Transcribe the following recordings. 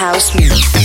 house music.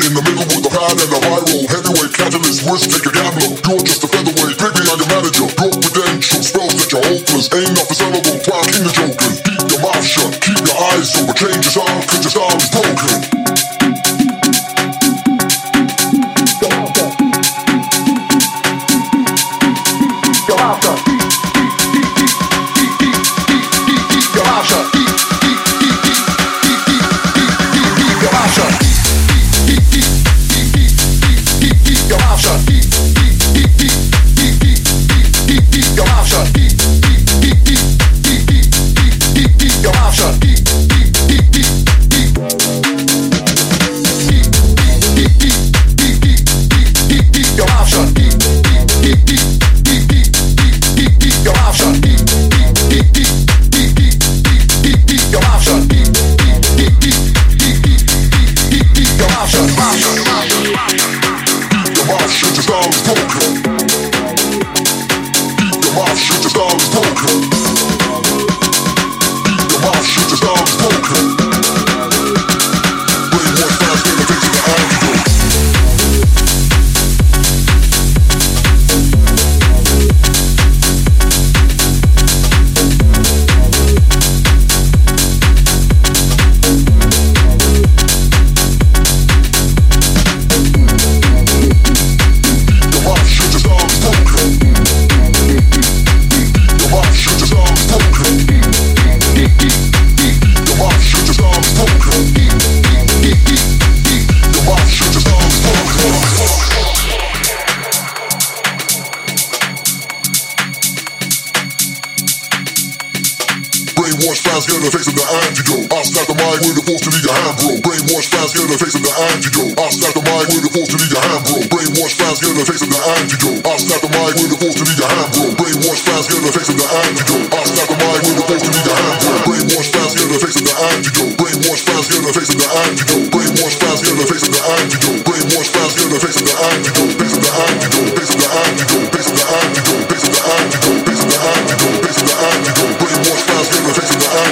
In the middle with the pad and the viral. Heavyweight catalyst, risk take a gambler. You're just a featherweight, fans scared of facing the antigo. I snap the mic with the force to the hand, bro. Brainwash fans scared of facing the antigo. I snap the mic with the force to the hand, bro. Brainwash fans scared of facing the antigo. I snap the mic with the force to the hand, bro. Brainwash fans scared of facing the antigo. I stack the mic with a force to the hand, bro. Brainwash fans scared of facing the antigo. Brainwash fans scared of facing the antigo. Brainwash fans scared of facing the antigo. Brainwash fans scared of facing the antigo. Facing the antigo. Facing the antigo. Facing the antigo. Facing the antigo. Facing the antigo. Facing the antigo. Brainwash fans scared of facing the antigo.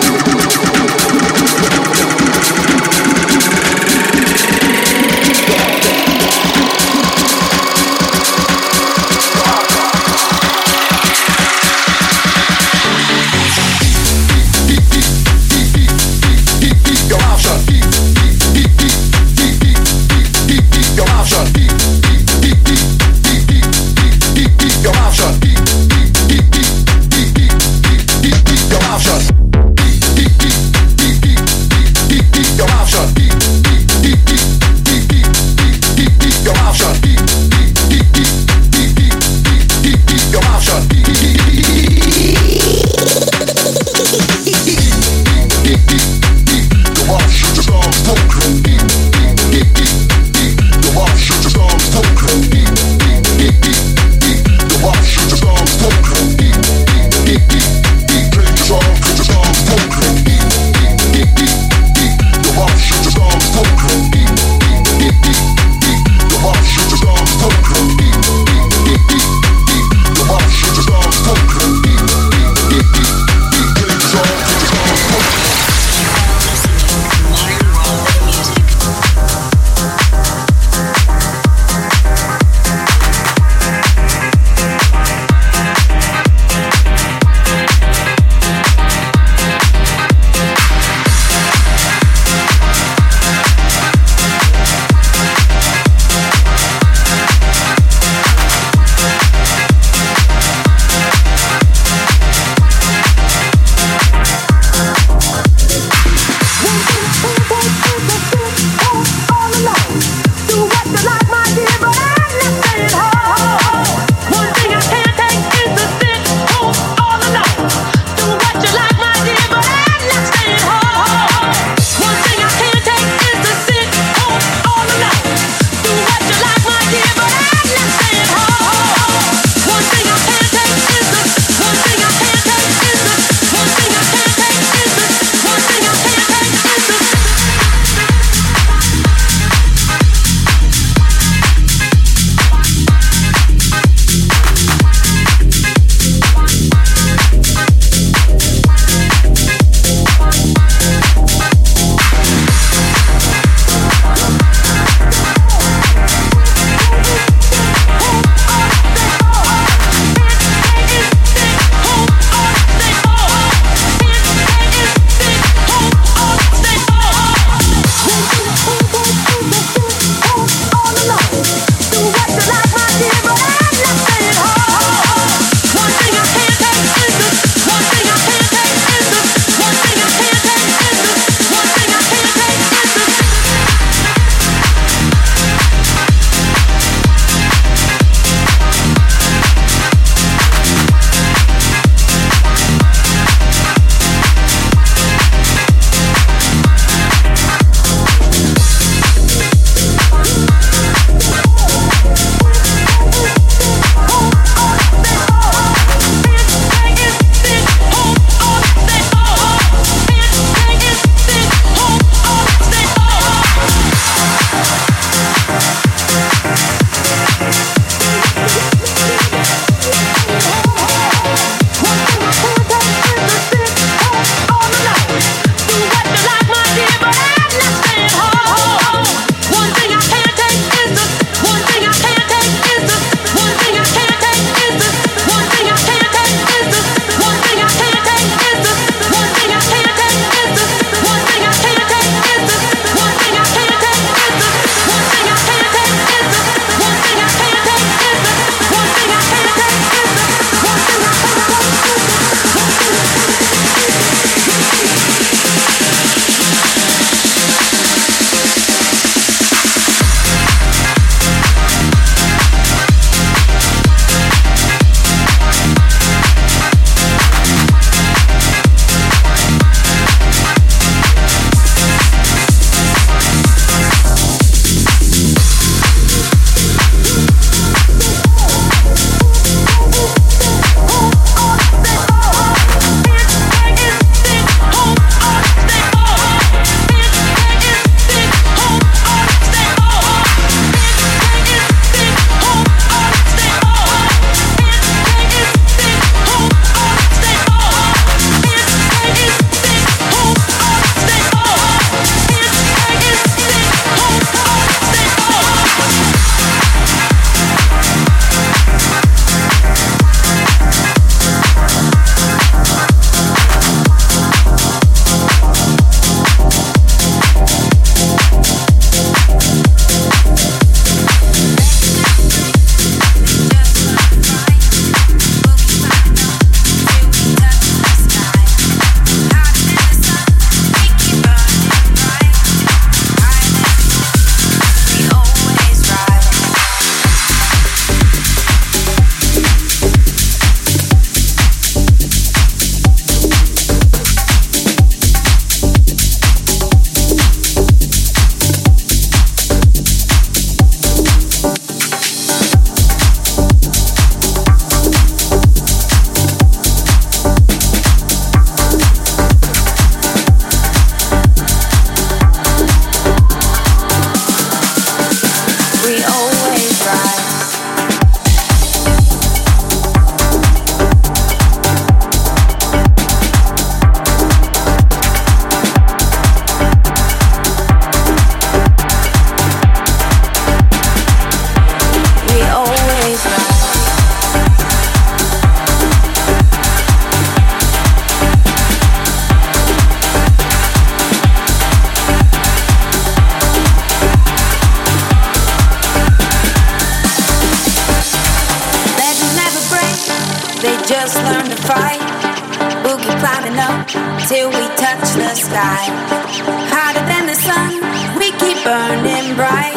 burning bright.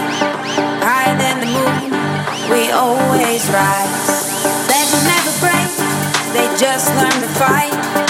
Higher than the moon, we always rise. Legends never break, they just learn to fight.